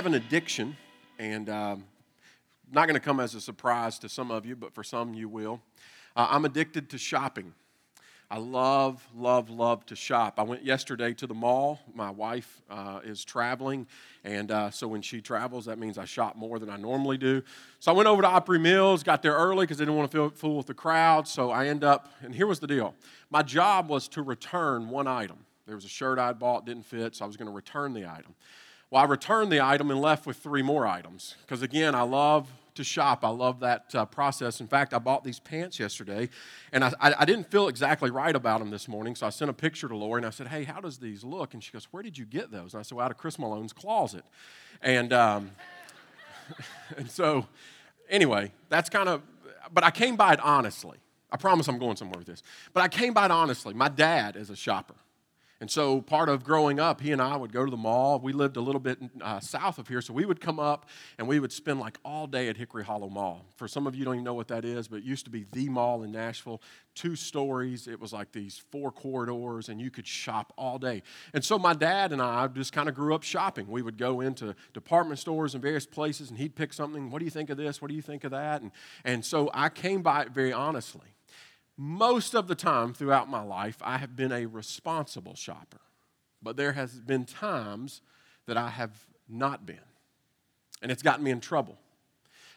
have an addiction, and um, not going to come as a surprise to some of you, but for some you will. Uh, I'm addicted to shopping. I love, love, love to shop. I went yesterday to the mall. My wife uh, is traveling, and uh, so when she travels, that means I shop more than I normally do. So I went over to Opry Mills, got there early because I didn't want to feel fool with the crowd. So I end up, and here was the deal my job was to return one item. There was a shirt I'd bought, didn't fit, so I was going to return the item. Well, I returned the item and left with three more items because, again, I love to shop. I love that uh, process. In fact, I bought these pants yesterday, and I, I, I, didn't feel exactly right about them this morning, so I sent a picture to Lori and I said, "Hey, how does these look?" And she goes, "Where did you get those?" And I said, "Well, out of Chris Malone's closet." And um, and so, anyway, that's kind of. But I came by it honestly. I promise I'm going somewhere with this. But I came by it honestly. My dad is a shopper. And so, part of growing up, he and I would go to the mall. We lived a little bit uh, south of here, so we would come up and we would spend like all day at Hickory Hollow Mall. For some of you, don't even know what that is, but it used to be the mall in Nashville, two stories. It was like these four corridors, and you could shop all day. And so, my dad and I just kind of grew up shopping. We would go into department stores and various places, and he'd pick something. What do you think of this? What do you think of that? And, and so, I came by it very honestly most of the time throughout my life, I have been a responsible shopper. But there has been times that I have not been. And it's gotten me in trouble.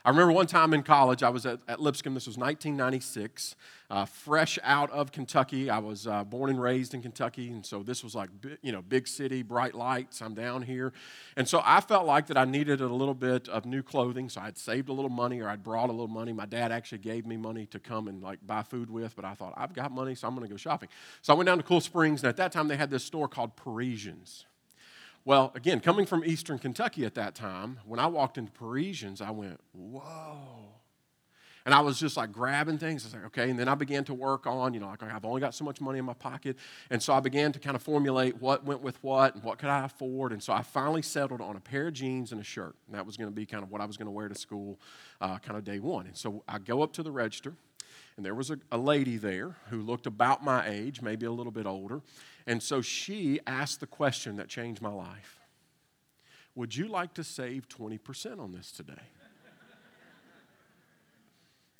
I remember one time in college, I was at, at Lipscomb. This was 1996, uh, fresh out of Kentucky. I was uh, born and raised in Kentucky, and so this was like, you know, big city, bright lights. I'm down here. And so I felt like that I needed a little bit of new clothing, so I'd saved a little money or I'd brought a little money. My dad actually gave me money to come and like buy food with, but I thought, I've got money, so I'm going to go shopping. So I went down to Cool Springs, and at that time they had this store called Parisians. Well, again, coming from eastern Kentucky at that time, when I walked into Parisians, I went, whoa. And I was just like grabbing things. I was like, okay. And then I began to work on, you know, like I've only got so much money in my pocket. And so I began to kind of formulate what went with what and what could I afford. And so I finally settled on a pair of jeans and a shirt. And that was going to be kind of what I was going to wear to school uh, kind of day one. And so I go up to the register, and there was a, a lady there who looked about my age, maybe a little bit older. And so she asked the question that changed my life Would you like to save 20% on this today?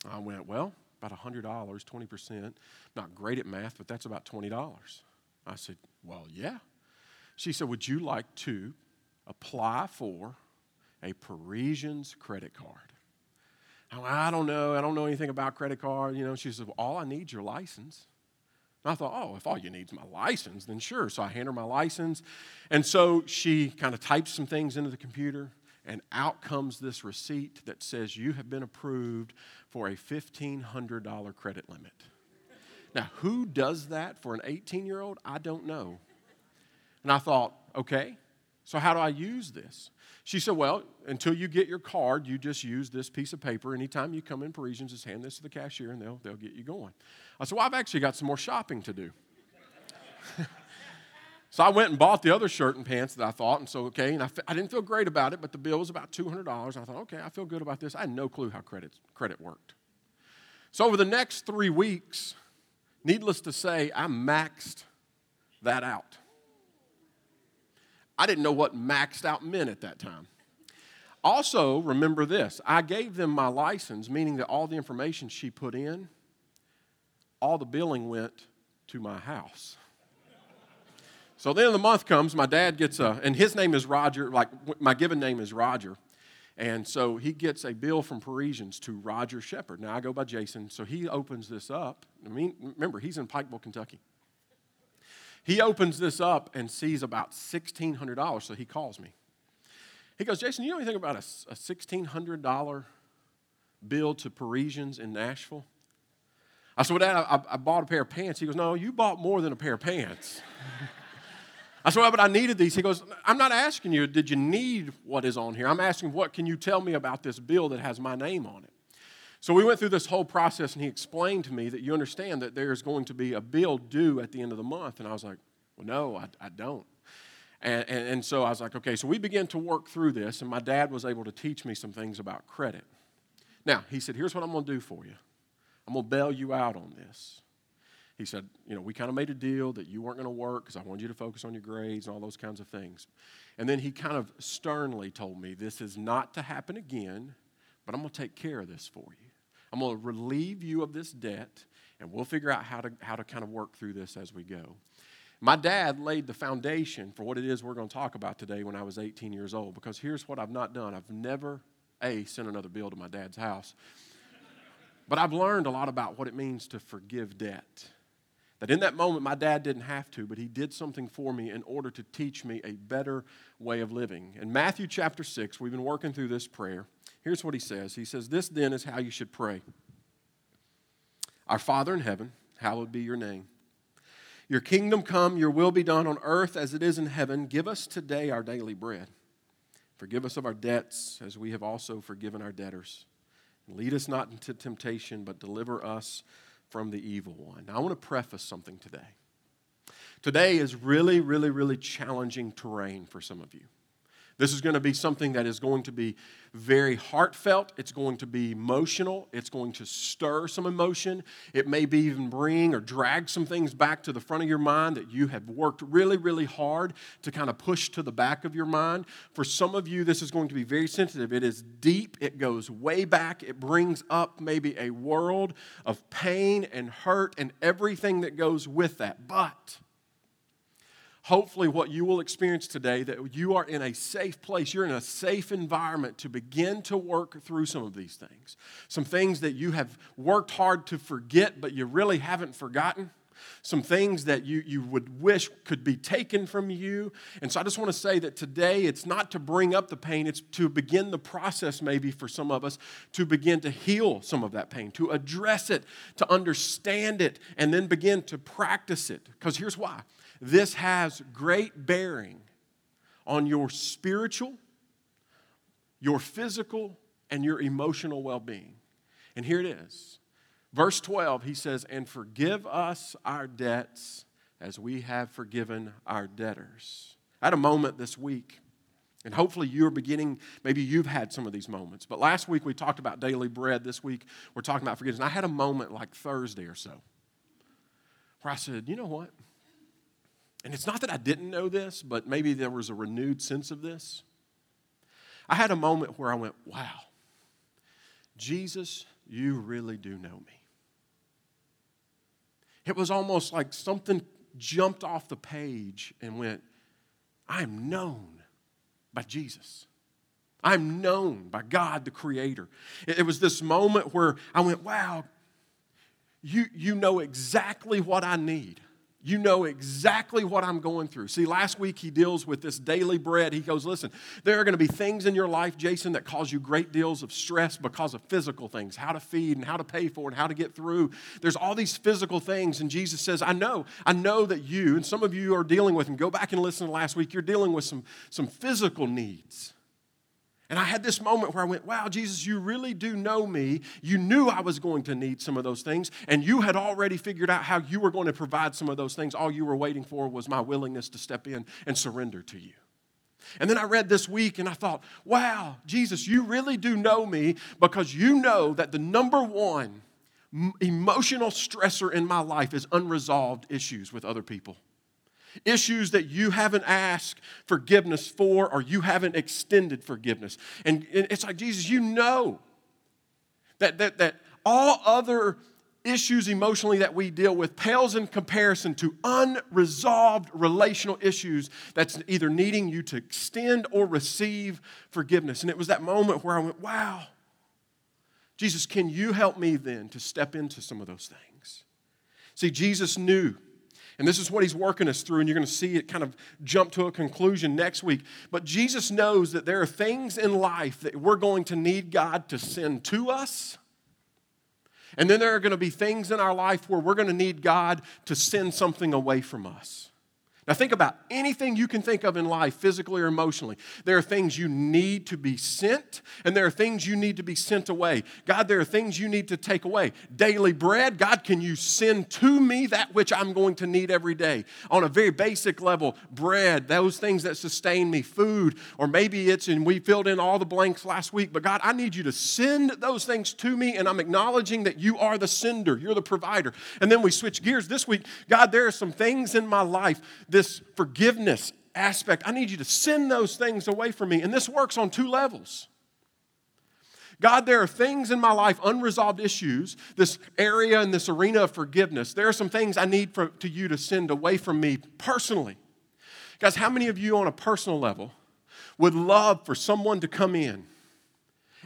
I went, Well, about $100, 20%. Not great at math, but that's about $20. I said, Well, yeah. She said, Would you like to apply for a Parisian's credit card? I, went, I don't know. I don't know anything about credit card. You know, she said, well, All I need is your license. And I thought, oh, if all you need is my license, then sure. So I hand her my license. And so she kind of types some things into the computer, and out comes this receipt that says you have been approved for a $1,500 credit limit. Now, who does that for an 18 year old? I don't know. And I thought, okay, so how do I use this? She said, Well, until you get your card, you just use this piece of paper. Anytime you come in Parisians, just hand this to the cashier and they'll, they'll get you going. I said, Well, I've actually got some more shopping to do. so I went and bought the other shirt and pants that I thought, and so, okay, and I, I didn't feel great about it, but the bill was about $200. And I thought, okay, I feel good about this. I had no clue how credit, credit worked. So over the next three weeks, needless to say, I maxed that out. I didn't know what maxed out meant at that time. Also, remember this I gave them my license, meaning that all the information she put in, all the billing went to my house. So then the month comes, my dad gets a, and his name is Roger, like my given name is Roger. And so he gets a bill from Parisians to Roger Shepard. Now I go by Jason. So he opens this up. I mean, remember, he's in Pikeville, Kentucky. He opens this up and sees about $1,600, so he calls me. He goes, Jason, you know anything about a, a $1,600 bill to Parisians in Nashville? I said, Well, Dad, I, I, bought a pair of pants. He goes, No, you bought more than a pair of pants. I said, Well, but I needed these. He goes, I'm not asking you, did you need what is on here? I'm asking, What can you tell me about this bill that has my name on it? So we went through this whole process, and he explained to me that you understand that there's going to be a bill due at the end of the month. And I was like, well, no, I, I don't. And, and, and so I was like, okay, so we began to work through this, and my dad was able to teach me some things about credit. Now, he said, here's what I'm going to do for you I'm going to bail you out on this. He said, You know, we kind of made a deal that you weren't going to work because I wanted you to focus on your grades and all those kinds of things. And then he kind of sternly told me, This is not to happen again, but I'm going to take care of this for you. I'm going to relieve you of this debt, and we'll figure out how to, how to kind of work through this as we go. My dad laid the foundation for what it is we're going to talk about today when I was 18 years old, because here's what I've not done I've never, A, sent another bill to my dad's house, but I've learned a lot about what it means to forgive debt. That in that moment, my dad didn't have to, but he did something for me in order to teach me a better way of living. In Matthew chapter 6, we've been working through this prayer. Here's what he says He says, This then is how you should pray Our Father in heaven, hallowed be your name. Your kingdom come, your will be done on earth as it is in heaven. Give us today our daily bread. Forgive us of our debts as we have also forgiven our debtors. Lead us not into temptation, but deliver us from the evil one. Now, I want to preface something today. Today is really, really, really challenging terrain for some of you. This is going to be something that is going to be very heartfelt. It's going to be emotional. It's going to stir some emotion. It may be even bring or drag some things back to the front of your mind that you have worked really, really hard to kind of push to the back of your mind. For some of you, this is going to be very sensitive. It is deep, it goes way back. It brings up maybe a world of pain and hurt and everything that goes with that. But hopefully what you will experience today that you are in a safe place you're in a safe environment to begin to work through some of these things some things that you have worked hard to forget but you really haven't forgotten some things that you, you would wish could be taken from you. And so I just want to say that today it's not to bring up the pain, it's to begin the process, maybe for some of us, to begin to heal some of that pain, to address it, to understand it, and then begin to practice it. Because here's why this has great bearing on your spiritual, your physical, and your emotional well being. And here it is. Verse 12, he says, And forgive us our debts as we have forgiven our debtors. I had a moment this week, and hopefully you're beginning, maybe you've had some of these moments. But last week we talked about daily bread. This week we're talking about forgiveness. And I had a moment like Thursday or so where I said, You know what? And it's not that I didn't know this, but maybe there was a renewed sense of this. I had a moment where I went, wow, Jesus, you really do know me. It was almost like something jumped off the page and went, I'm known by Jesus. I'm known by God the Creator. It was this moment where I went, wow, you, you know exactly what I need. You know exactly what I'm going through. See, last week he deals with this daily bread. He goes, Listen, there are going to be things in your life, Jason, that cause you great deals of stress because of physical things how to feed and how to pay for and how to get through. There's all these physical things. And Jesus says, I know, I know that you, and some of you are dealing with, and go back and listen to last week, you're dealing with some, some physical needs. And I had this moment where I went, Wow, Jesus, you really do know me. You knew I was going to need some of those things, and you had already figured out how you were going to provide some of those things. All you were waiting for was my willingness to step in and surrender to you. And then I read this week and I thought, wow, Jesus, you really do know me because you know that the number one emotional stressor in my life is unresolved issues with other people issues that you haven't asked forgiveness for or you haven't extended forgiveness. And it's like, Jesus, you know that, that, that all other issues emotionally that we deal with pales in comparison to unresolved relational issues that's either needing you to extend or receive forgiveness. And it was that moment where I went, wow, Jesus, can you help me then to step into some of those things? See, Jesus knew and this is what he's working us through, and you're going to see it kind of jump to a conclusion next week. But Jesus knows that there are things in life that we're going to need God to send to us. And then there are going to be things in our life where we're going to need God to send something away from us. Now, think about anything you can think of in life, physically or emotionally. There are things you need to be sent, and there are things you need to be sent away. God, there are things you need to take away. Daily bread, God, can you send to me that which I'm going to need every day? On a very basic level, bread, those things that sustain me, food, or maybe it's, and we filled in all the blanks last week, but God, I need you to send those things to me, and I'm acknowledging that you are the sender, you're the provider. And then we switch gears this week. God, there are some things in my life this forgiveness aspect. I need you to send those things away from me. And this works on two levels. God, there are things in my life, unresolved issues, this area and this arena of forgiveness. There are some things I need for, to you to send away from me personally. Guys, how many of you on a personal level would love for someone to come in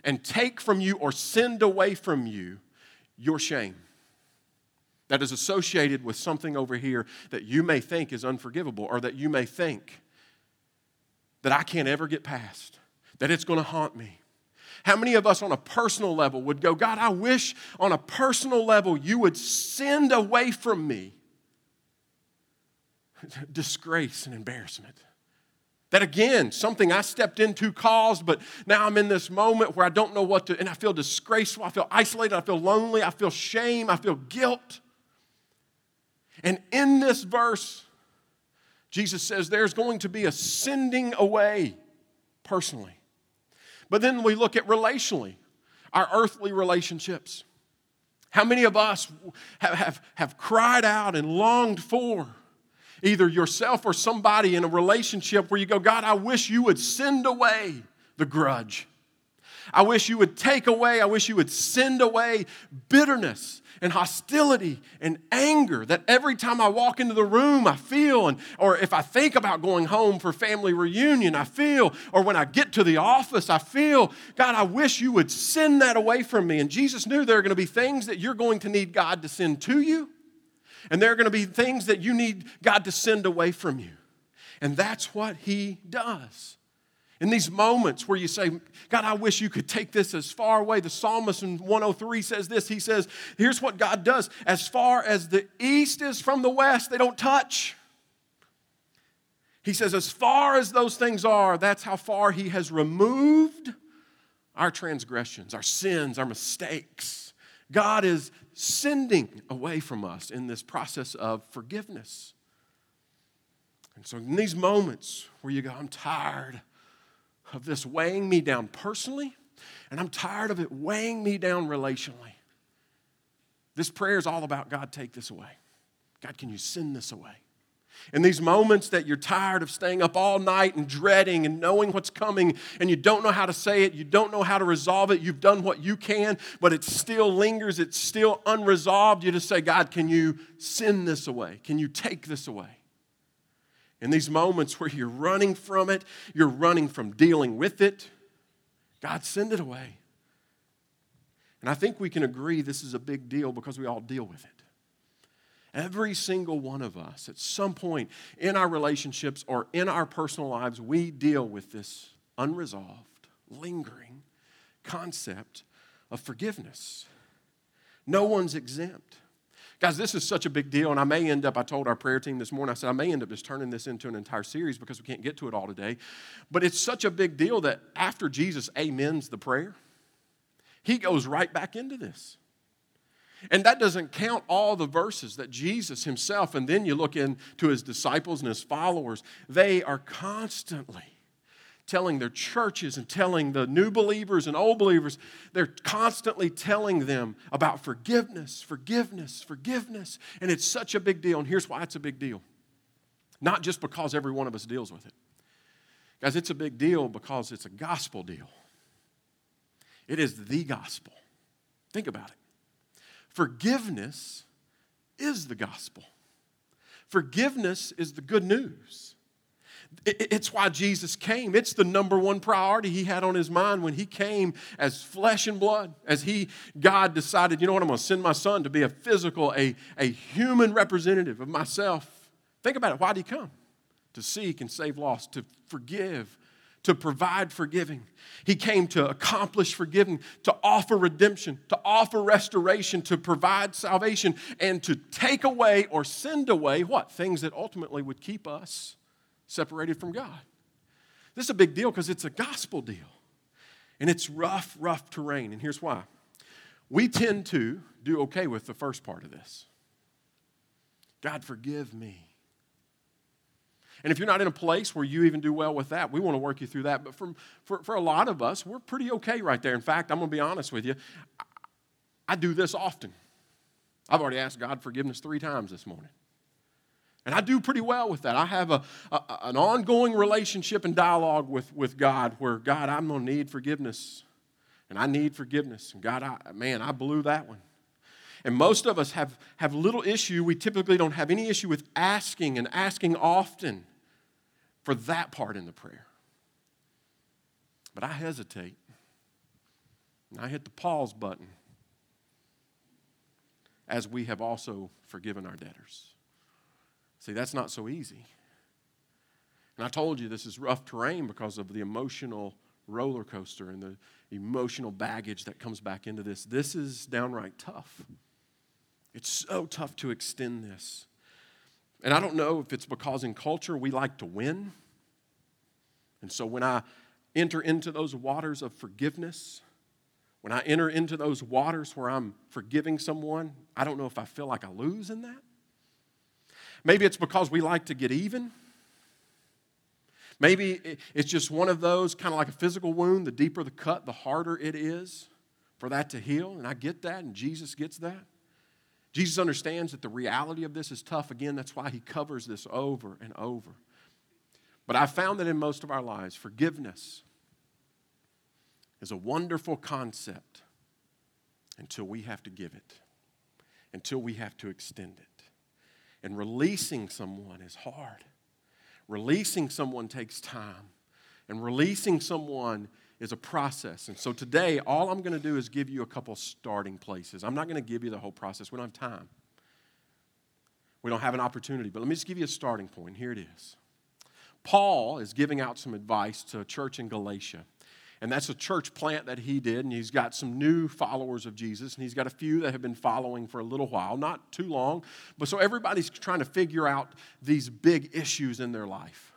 and take from you or send away from you your shame? That is associated with something over here that you may think is unforgivable or that you may think that I can't ever get past, that it's going to haunt me. How many of us on a personal level would go, God, I wish on a personal level you would send away from me disgrace and embarrassment? That again, something I stepped into caused, but now I'm in this moment where I don't know what to, and I feel disgraceful, I feel isolated, I feel lonely, I feel shame, I feel guilt. And in this verse, Jesus says there's going to be a sending away personally. But then we look at relationally, our earthly relationships. How many of us have, have, have cried out and longed for either yourself or somebody in a relationship where you go, God, I wish you would send away the grudge. I wish you would take away, I wish you would send away bitterness and hostility and anger that every time I walk into the room I feel, and, or if I think about going home for family reunion, I feel, or when I get to the office, I feel, God, I wish you would send that away from me. And Jesus knew there are going to be things that you're going to need God to send to you, and there are going to be things that you need God to send away from you. And that's what He does. In these moments where you say, God, I wish you could take this as far away. The psalmist in 103 says this He says, Here's what God does. As far as the east is from the west, they don't touch. He says, As far as those things are, that's how far He has removed our transgressions, our sins, our mistakes. God is sending away from us in this process of forgiveness. And so, in these moments where you go, I'm tired of this weighing me down personally, and I'm tired of it weighing me down relationally. This prayer is all about God, take this away. God, can you send this away? In these moments that you're tired of staying up all night and dreading and knowing what's coming, and you don't know how to say it, you don't know how to resolve it, you've done what you can, but it still lingers, it's still unresolved, you just say, God, can you send this away? Can you take this away? In these moments where you're running from it, you're running from dealing with it, God, send it away. And I think we can agree this is a big deal because we all deal with it. Every single one of us, at some point in our relationships or in our personal lives, we deal with this unresolved, lingering concept of forgiveness. No one's exempt. Guys, this is such a big deal, and I may end up, I told our prayer team this morning, I said, I may end up just turning this into an entire series because we can't get to it all today. But it's such a big deal that after Jesus amens the prayer, he goes right back into this. And that doesn't count all the verses that Jesus himself, and then you look into his disciples and his followers, they are constantly telling their churches and telling the new believers and old believers, they're constantly telling them about forgiveness, forgiveness, forgiveness. And it's such a big deal. And here's why it's a big deal not just because every one of us deals with it. Guys, it's a big deal because it's a gospel deal. It is the gospel. Think about it. Forgiveness is the gospel. Forgiveness is the good news. It's why Jesus came. It's the number one priority he had on his mind when he came as flesh and blood. As he, God decided, you know what, I'm going to send my son to be a physical, a, a human representative of myself. Think about it. Why did he come? To seek and save lost, to forgive, to provide forgiving. He came to accomplish forgiving, to offer redemption, to offer restoration, to provide salvation, and to take away or send away what? Things that ultimately would keep us separated from God. This is a big deal because it's a gospel deal. And it's rough, rough terrain. And here's why we tend to do okay with the first part of this God, forgive me. And if you're not in a place where you even do well with that, we want to work you through that. But for, for, a lot of us, we're pretty okay right there. In fact, I'm going to be honest with you, I, I do this often. I've already asked God forgiveness three times this morning. And I do pretty well with that. I have a, a, an ongoing relationship and dialogue with, with God where, God, I'm going to need forgiveness. And I need forgiveness. And God, I, man, I blew that one. And most of us have, have little issue. We typically don't have any issue with asking and asking often for that part in the prayer. But I hesitate. And I hit the pause button as we have also forgiven our debtors. See, that's not so easy. And I told you this is rough terrain because of the emotional roller coaster and the emotional baggage that comes back into this. This is downright tough. It's so tough to extend this. And I don't know if it's because in culture we like to win. And so when I enter into those waters of forgiveness, when I enter into those waters where I'm forgiving someone, I don't know if I feel like I lose in that. Maybe it's because we like to get even. Maybe it's just one of those, kind of like a physical wound. The deeper the cut, the harder it is for that to heal. And I get that, and Jesus gets that. Jesus understands that the reality of this is tough. Again, that's why he covers this over and over. But I found that in most of our lives, forgiveness is a wonderful concept until we have to give it, until we have to extend it. And releasing someone is hard. Releasing someone takes time. And releasing someone is a process. And so today, all I'm going to do is give you a couple starting places. I'm not going to give you the whole process. We don't have time. We don't have an opportunity. But let me just give you a starting point. Here it is. Paul is giving out some advice to a church in Galatia. And that's a church plant that he did, and he's got some new followers of Jesus, and he's got a few that have been following for a little while, not too long. But so everybody's trying to figure out these big issues in their life.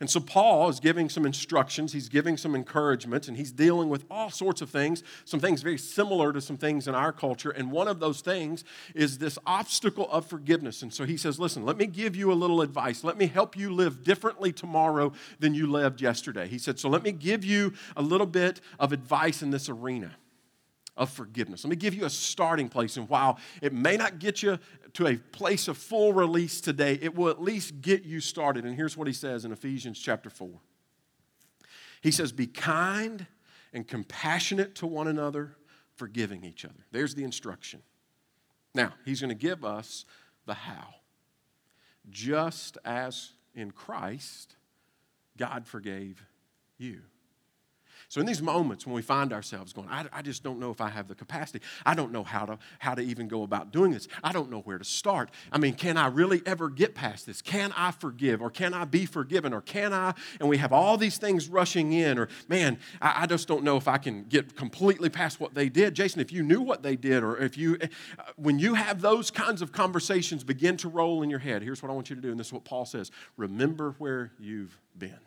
And so Paul is giving some instructions, he's giving some encouragement, and he's dealing with all sorts of things, some things very similar to some things in our culture. And one of those things is this obstacle of forgiveness. And so he says, Listen, let me give you a little advice. Let me help you live differently tomorrow than you lived yesterday. He said, So let me give you a little bit of advice in this arena of forgiveness. Let me give you a starting place. And while it may not get you to a place of full release today, it will at least get you started. And here's what he says in Ephesians chapter 4 He says, Be kind and compassionate to one another, forgiving each other. There's the instruction. Now, he's going to give us the how. Just as in Christ, God forgave you. So in these moments when we find ourselves going, I, I, just don't know if I have the capacity. I don't know how to, how to even go about doing this. I don't know where to start. I mean, can I really ever get past this? Can I forgive? Or can I be forgiven? Or can I? And we have all these things rushing in. Or, man, I, I just don't know if I can get completely past what they did. Jason, if you knew what they did, or if you, uh, when you have those kinds of conversations begin to roll in your head, here's what I want you to do. And this is what Paul says remember where you've been.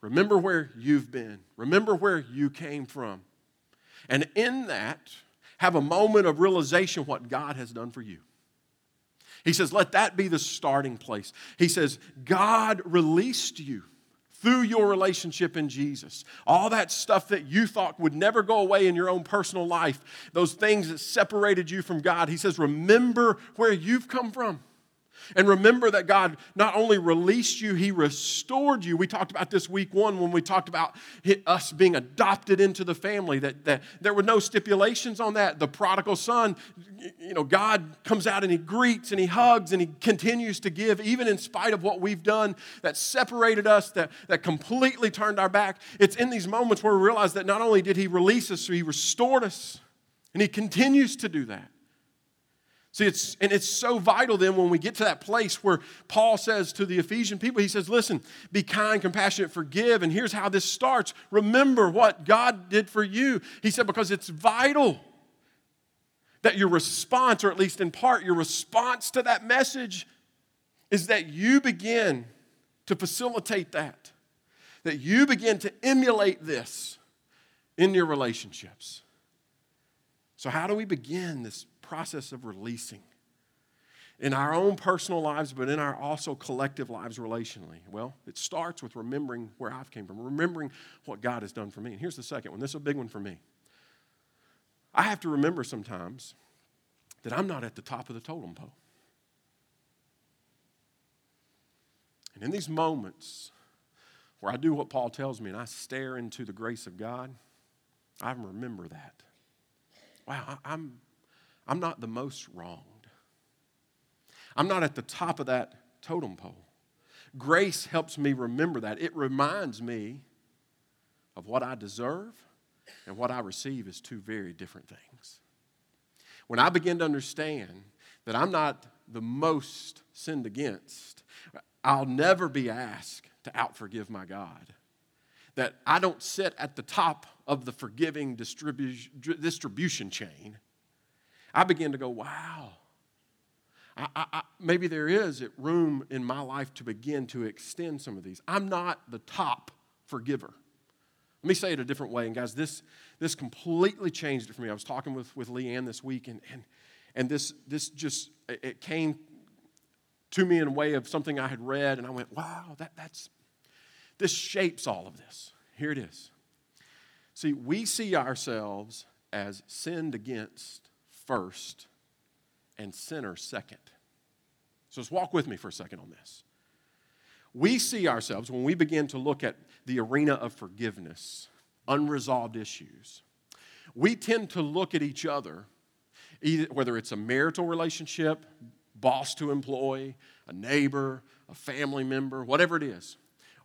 Remember where you've been. Remember where you came from. And in that, have a moment of realization what God has done for you. He says, let that be the starting place. He says, God released you through your relationship in Jesus. All that stuff that you thought would never go away in your own personal life, those things that separated you from God. He says, remember where you've come from. And remember that God not only released you, He restored you. We talked about this week one when we talked about us being adopted into the family, that, that there were no stipulations on that. The prodigal son, you know, God comes out and He greets and He hugs and He continues to give, even in spite of what we've done that separated us, that, that completely turned our back. It's in these moments where we realize that not only did He release us, He restored us, and He continues to do that. See, it's, and it's so vital then when we get to that place where Paul says to the Ephesian people, he says, Listen, be kind, compassionate, forgive. And here's how this starts. Remember what God did for you. He said, Because it's vital that your response, or at least in part, your response to that message is that you begin to facilitate that, that you begin to emulate this in your relationships. So, how do we begin this process of releasing in our own personal lives, but in our also collective lives relationally? Well, it starts with remembering where I've came from, remembering what God has done for me. And here's the second one. This is a big one for me. I have to remember sometimes that I'm not at the top of the totem pole. And in these moments where I do what Paul tells me and I stare into the grace of God, I remember that. Wow, I'm I'm not the most wronged. I'm not at the top of that totem pole. Grace helps me remember that. It reminds me of what I deserve and what I receive is two very different things. When I begin to understand that I'm not the most sinned against, I'll never be asked to outforgive my God. That I don't sit at the top of the forgiving distribution chain I begin to go, wow. I, I, maybe there is room in my life to begin to extend some of these. I'm not the top forgiver. Let me say it a different way. And guys, this, this completely changed it for me. I was talking with, with Leanne this week, and, and, and this, this just, it came to me in a way of something I had read, and I went, wow, that, that's, this shapes all of this. Here it is. See, we see ourselves as sinned against first and sinner second. So let's walk with me for a second on this. We see ourselves, when we begin to look at the arena of forgiveness, unresolved issues, we tend to look at each other, either, whether it's a marital relationship, boss to employee, a neighbor, a family member, whatever it is.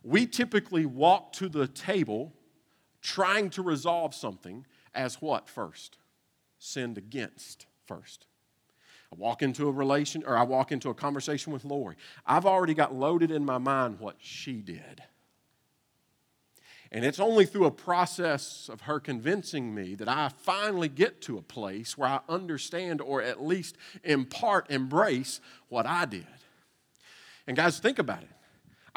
We typically walk to the table trying to resolve something as what first? Sinned against first. I walk into a relation or I walk into a conversation with Lori. I've already got loaded in my mind what she did. And it's only through a process of her convincing me that I finally get to a place where I understand or at least in part embrace what I did. And guys, think about it.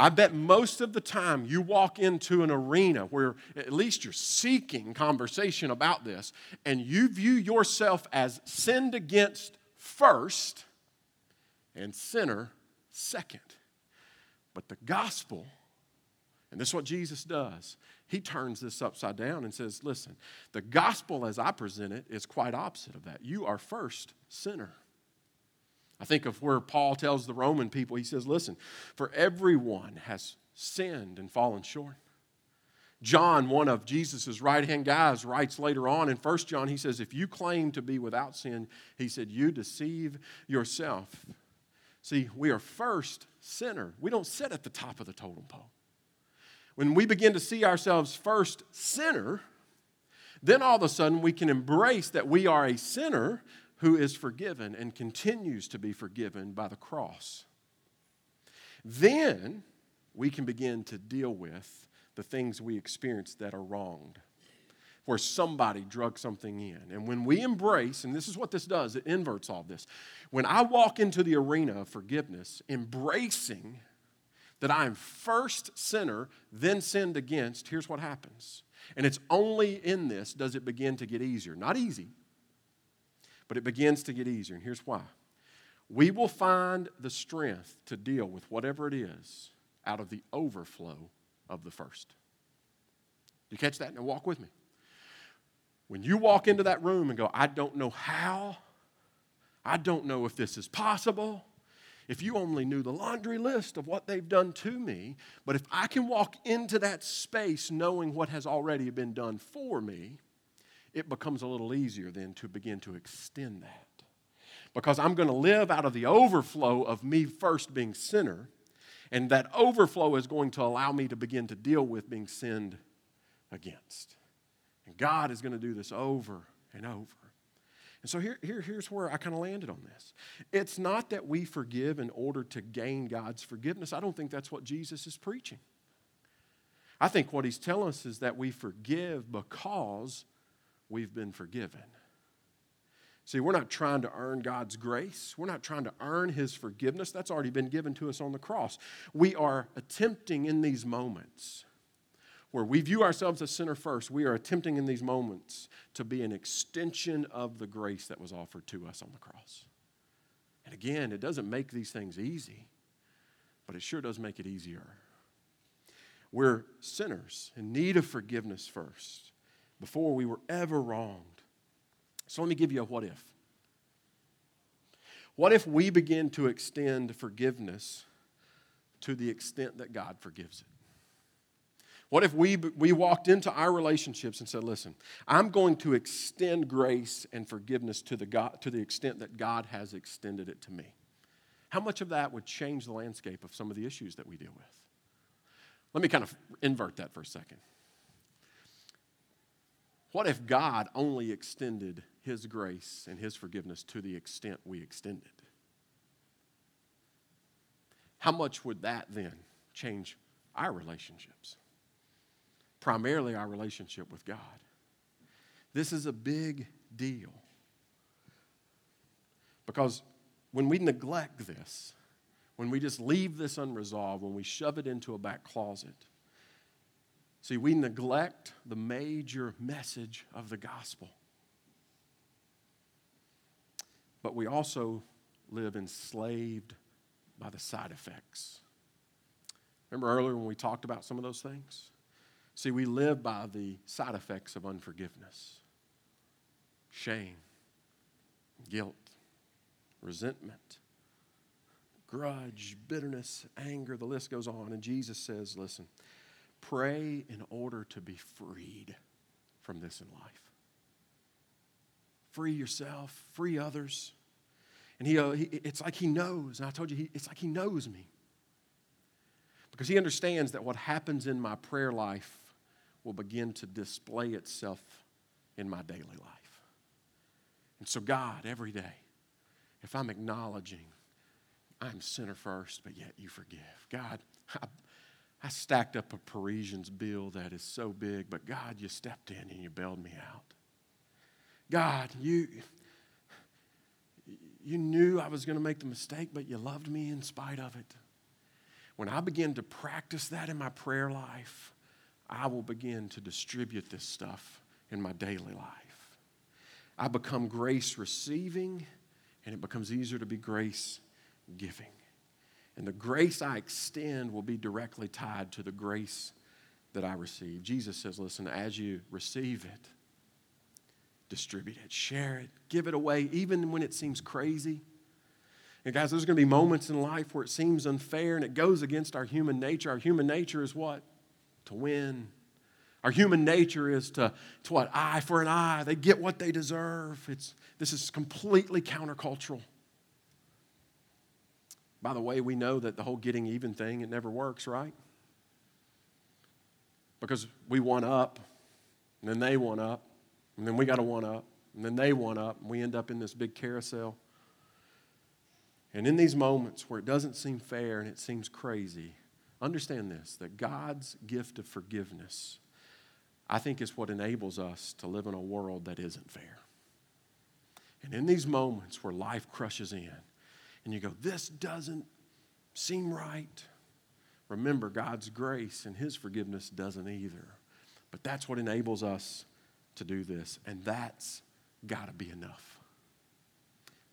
I bet most of the time you walk into an arena where at least you're seeking conversation about this and you view yourself as sinned against first and sinner second. But the gospel, and this is what Jesus does, he turns this upside down and says, listen, the gospel as I present it is quite opposite of that. You are first sinner. I think of where Paul tells the Roman people, he says, Listen, for everyone has sinned and fallen short. John, one of Jesus' right hand guys, writes later on in 1 John, he says, If you claim to be without sin, he said, you deceive yourself. See, we are first sinner. We don't sit at the top of the totem pole. When we begin to see ourselves first sinner, then all of a sudden we can embrace that we are a sinner who is forgiven and continues to be forgiven by the cross. Then we can begin to deal with the things we experience that are wronged, where somebody drug something in. And when we embrace, and this is what this does, it inverts all this. When I walk into the arena of forgiveness, embracing that I am first sinner, then sinned against, here's what happens. And it's only in this does it begin to get easier. Not easy, but it begins to get easier. And here's why we will find the strength to deal with whatever it is out of the overflow of the first. You catch that? Now walk with me. When you walk into that room and go, I don't know how, I don't know if this is possible. If you only knew the laundry list of what they've done to me, but if I can walk into that space knowing what has already been done for me, it becomes a little easier then to begin to extend that. Because I'm going to live out of the overflow of me first being sinner, and that overflow is going to allow me to begin to deal with being sinned against. And God is going to do this over and over. And so here, here, here's where I kind of landed on this. It's not that we forgive in order to gain God's forgiveness. I don't think that's what Jesus is preaching. I think what he's telling us is that we forgive because we've been forgiven. See, we're not trying to earn God's grace. We're not trying to earn His forgiveness. That's already been given to us on the cross. We are attempting in these moments where we view ourselves as sinner first, we are attempting in these moments to be an extension of the grace that was offered to us on the cross. And again, it doesn't make these things easy, but it sure does make it easier. We're sinners in need of forgiveness first before we were ever wronged. So let me give you a what if. What if we begin to extend forgiveness to the extent that God forgives it? What if we, we walked into our relationships and said, listen, I'm going to extend grace and forgiveness to the, God, to the extent that God has extended it to me? How much of that would change the landscape of some of the issues that we deal with? Let me kind of invert that for a second. What if God only extended His grace and His forgiveness to the extent we extended? How much would that then change our relationships? primarily our relationship with God. This is a big deal. Because when we neglect this, when we just leave this unresolved, when we shove it into a back closet, see, we neglect the major message of the gospel. But we also live enslaved by the side effects. Remember earlier when we talked about some of those things? See, we live by the side effects of unforgiveness shame, guilt, resentment, grudge, bitterness, anger, the list goes on. And Jesus says, listen, pray in order to be freed from this in life. Free yourself, free others. And he, uh, he it's like he knows. And I told you, he, it's like he knows me. Because he understands that what happens in my prayer life will begin to display itself in my daily life. And so, God, every day, if I'm acknowledging I'm sinner first, but yet you forgive, God, I, I stacked up a Parisian's bill that is so big, but God, you stepped in and you bailed me out. God, you, you knew I was going to make the mistake, but you loved me in spite of it. When I begin to practice that in my prayer life, I will begin to distribute this stuff in my daily life. I become grace receiving, and it becomes easier to be grace giving. And the grace I extend will be directly tied to the grace that I receive. Jesus says, listen, as you receive it, distribute it, share it, give it away, even when it seems crazy. And guys, there's going to be moments in life where it seems unfair and it goes against our human nature. Our human nature is what? to win. Our human nature is to, to what? Eye for an eye. They get what they deserve. It's, this is completely countercultural. By the way, we know that the whole getting even thing, it never works, right? Because we one up, and then they one up, and then we got to one up, and then they one up, and we end up in this big carousel. And in these moments where it doesn't seem fair and it seems crazy, Understand this that God's gift of forgiveness, I think, is what enables us to live in a world that isn't fair. And in these moments where life crushes in, and you go, This doesn't seem right, remember God's grace and His forgiveness doesn't either. But that's what enables us to do this, and that's got to be enough.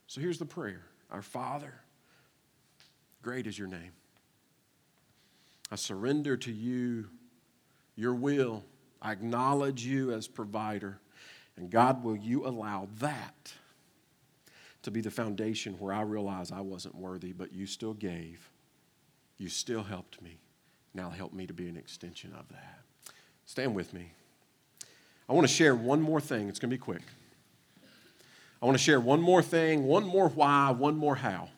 So here's the prayer Our Father, great is your name. I surrender to you your will. I acknowledge you as provider. And God, will you allow that to be the foundation where I realized I wasn't worthy, but you still gave. You still helped me. Now help me to be an extension of that. Stand with me. I want to share one more thing. It's going to be quick. I want to share one more thing, one more why, one more how.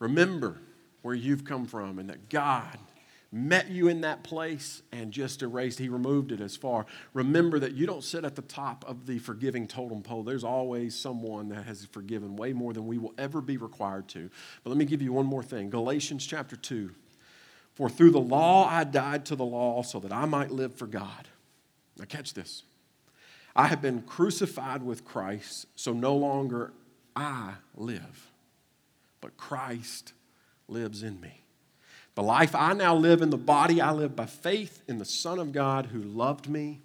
Remember, where you've come from and that God met you in that place and just erased. He removed it as far. Remember that you don't sit at the top of the forgiving totem pole. There's always someone that has forgiven way more than we will ever be required to. But let me give you one more thing Galatians chapter 2. For through the law I died to the law so that I might live for God. Now, catch this. I have been crucified with Christ, so no longer I live, but Christ lives in me. The life I now live in the body, I live by faith in the Son of God who loved me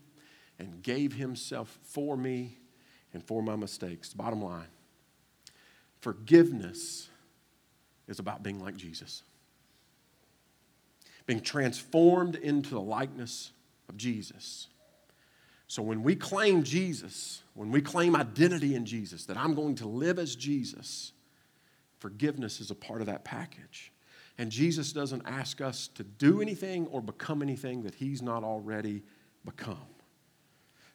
and gave himself for me and for my mistakes. Bottom line forgiveness is about being like Jesus, being transformed into the likeness of Jesus. So when we claim Jesus, when we claim identity in Jesus, that I'm going to live as Jesus, forgiveness is a part of that package. And Jesus doesn't ask us to do anything or become anything that He's not already become.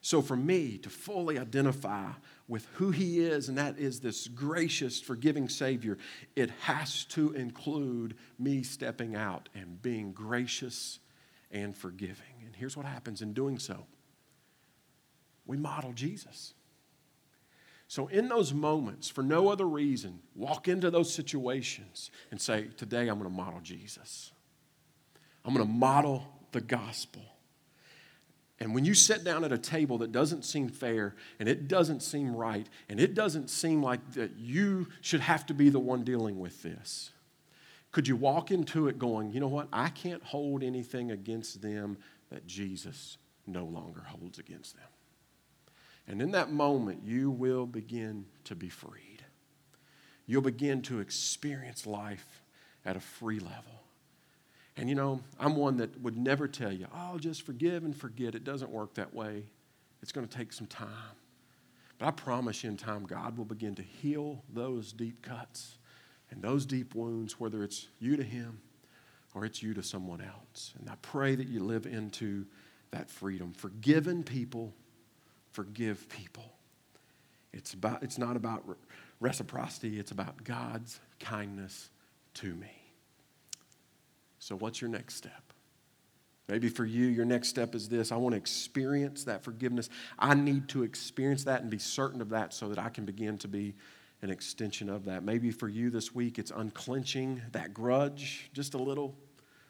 So, for me to fully identify with who He is, and that is this gracious, forgiving Savior, it has to include me stepping out and being gracious and forgiving. And here's what happens in doing so we model Jesus. So, in those moments, for no other reason, walk into those situations and say, Today I'm going to model Jesus. I'm going to model the gospel. And when you sit down at a table that doesn't seem fair and it doesn't seem right and it doesn't seem like that you should have to be the one dealing with this, could you walk into it going, you know what? I can't hold anything against them that Jesus no longer holds against them. And in that moment, you will begin to be freed. You'll begin to experience life at a free level. And you know, I'm one that would never tell you, oh, just forgive and forget. It doesn't work that way. It's going to take some time. But I promise you, in time, God will begin to heal those deep cuts and those deep wounds, whether it's you to Him or it's you to someone else. And I pray that you live into that freedom. Forgiven people forgive people. It's, about, it's not about reciprocity, it's about God's kindness to me. So, what's your next step? Maybe for you, your next step is this I want to experience that forgiveness. I need to experience that and be certain of that so that I can begin to be an extension of that. Maybe for you this week, it's unclenching that grudge just a little,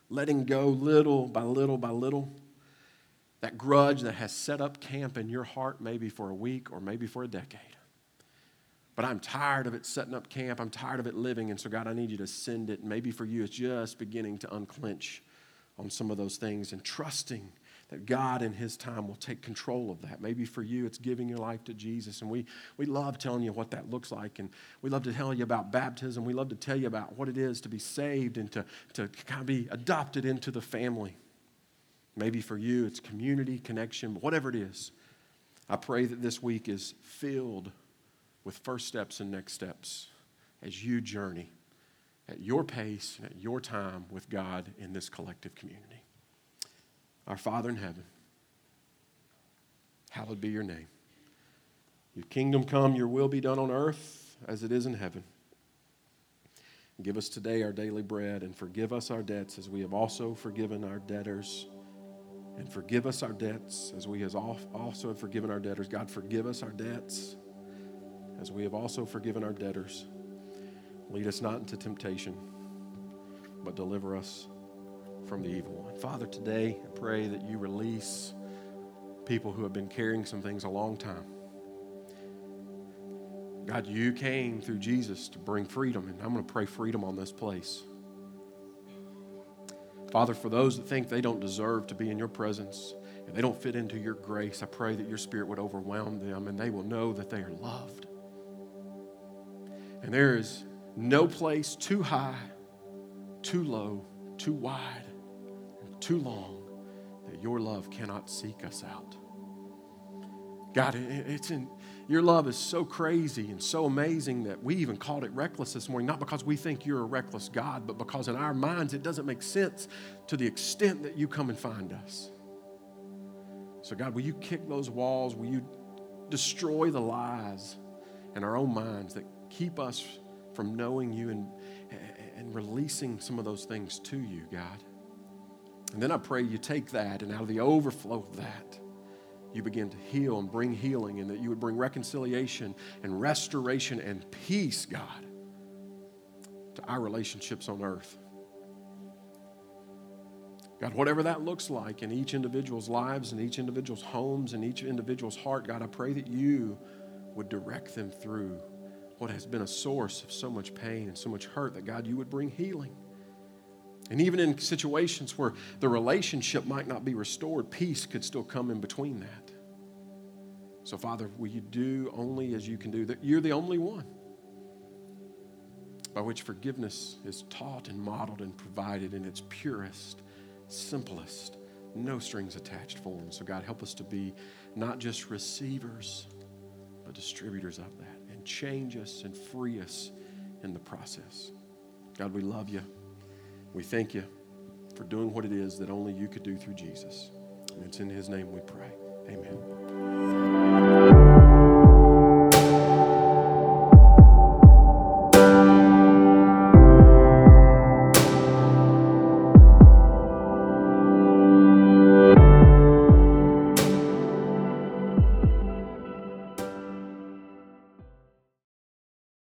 letting go little by little by little that grudge that has set up camp in your heart maybe for a week or maybe for a decade. But I'm tired of it setting up camp. I'm tired of it living. And so, God, I need you to send it. Maybe for you, it's just beginning to unclench on some of those things and trusting that God in His time will take control of that. Maybe for you, it's giving your life to Jesus. And we, we love telling you what that looks like. And we love to tell you about baptism. We love to tell you about what it is to be saved and to, to kind of be adopted into the family. Maybe for you, it's community, connection, whatever it is. I pray that this week is filled with first steps and next steps as you journey at your pace and at your time with God in this collective community. Our Father in heaven, hallowed be your name. Your kingdom come, your will be done on earth as it is in heaven. Give us today our daily bread and forgive us our debts as we have also forgiven our debtors. And forgive us our debts as we have also have forgiven our debtors. God, forgive us our debts as we have also forgiven our debtors. Lead us not into temptation, but deliver us from the evil one. Father, today I pray that you release people who have been carrying some things a long time. God, you came through Jesus to bring freedom, and I'm going to pray freedom on this place. Father, for those that think they don't deserve to be in your presence and they don't fit into your grace, I pray that your spirit would overwhelm them and they will know that they are loved. And there is no place too high, too low, too wide, too long that your love cannot seek us out. God, it's in your love is so crazy and so amazing that we even called it reckless this morning, not because we think you're a reckless God, but because in our minds it doesn't make sense to the extent that you come and find us. So, God, will you kick those walls? Will you destroy the lies in our own minds that keep us from knowing you and, and releasing some of those things to you, God? And then I pray you take that, and out of the overflow of that, you begin to heal and bring healing, and that you would bring reconciliation and restoration and peace, God, to our relationships on earth. God, whatever that looks like in each individual's lives, in each individual's homes, in each individual's heart, God, I pray that you would direct them through what has been a source of so much pain and so much hurt, that God, you would bring healing. And even in situations where the relationship might not be restored, peace could still come in between that. So, Father, will you do only as you can do? That you're the only one by which forgiveness is taught and modeled and provided in its purest, simplest, no strings attached form. So, God, help us to be not just receivers, but distributors of that and change us and free us in the process. God, we love you. We thank you for doing what it is that only you could do through Jesus. And it's in his name we pray. Amen.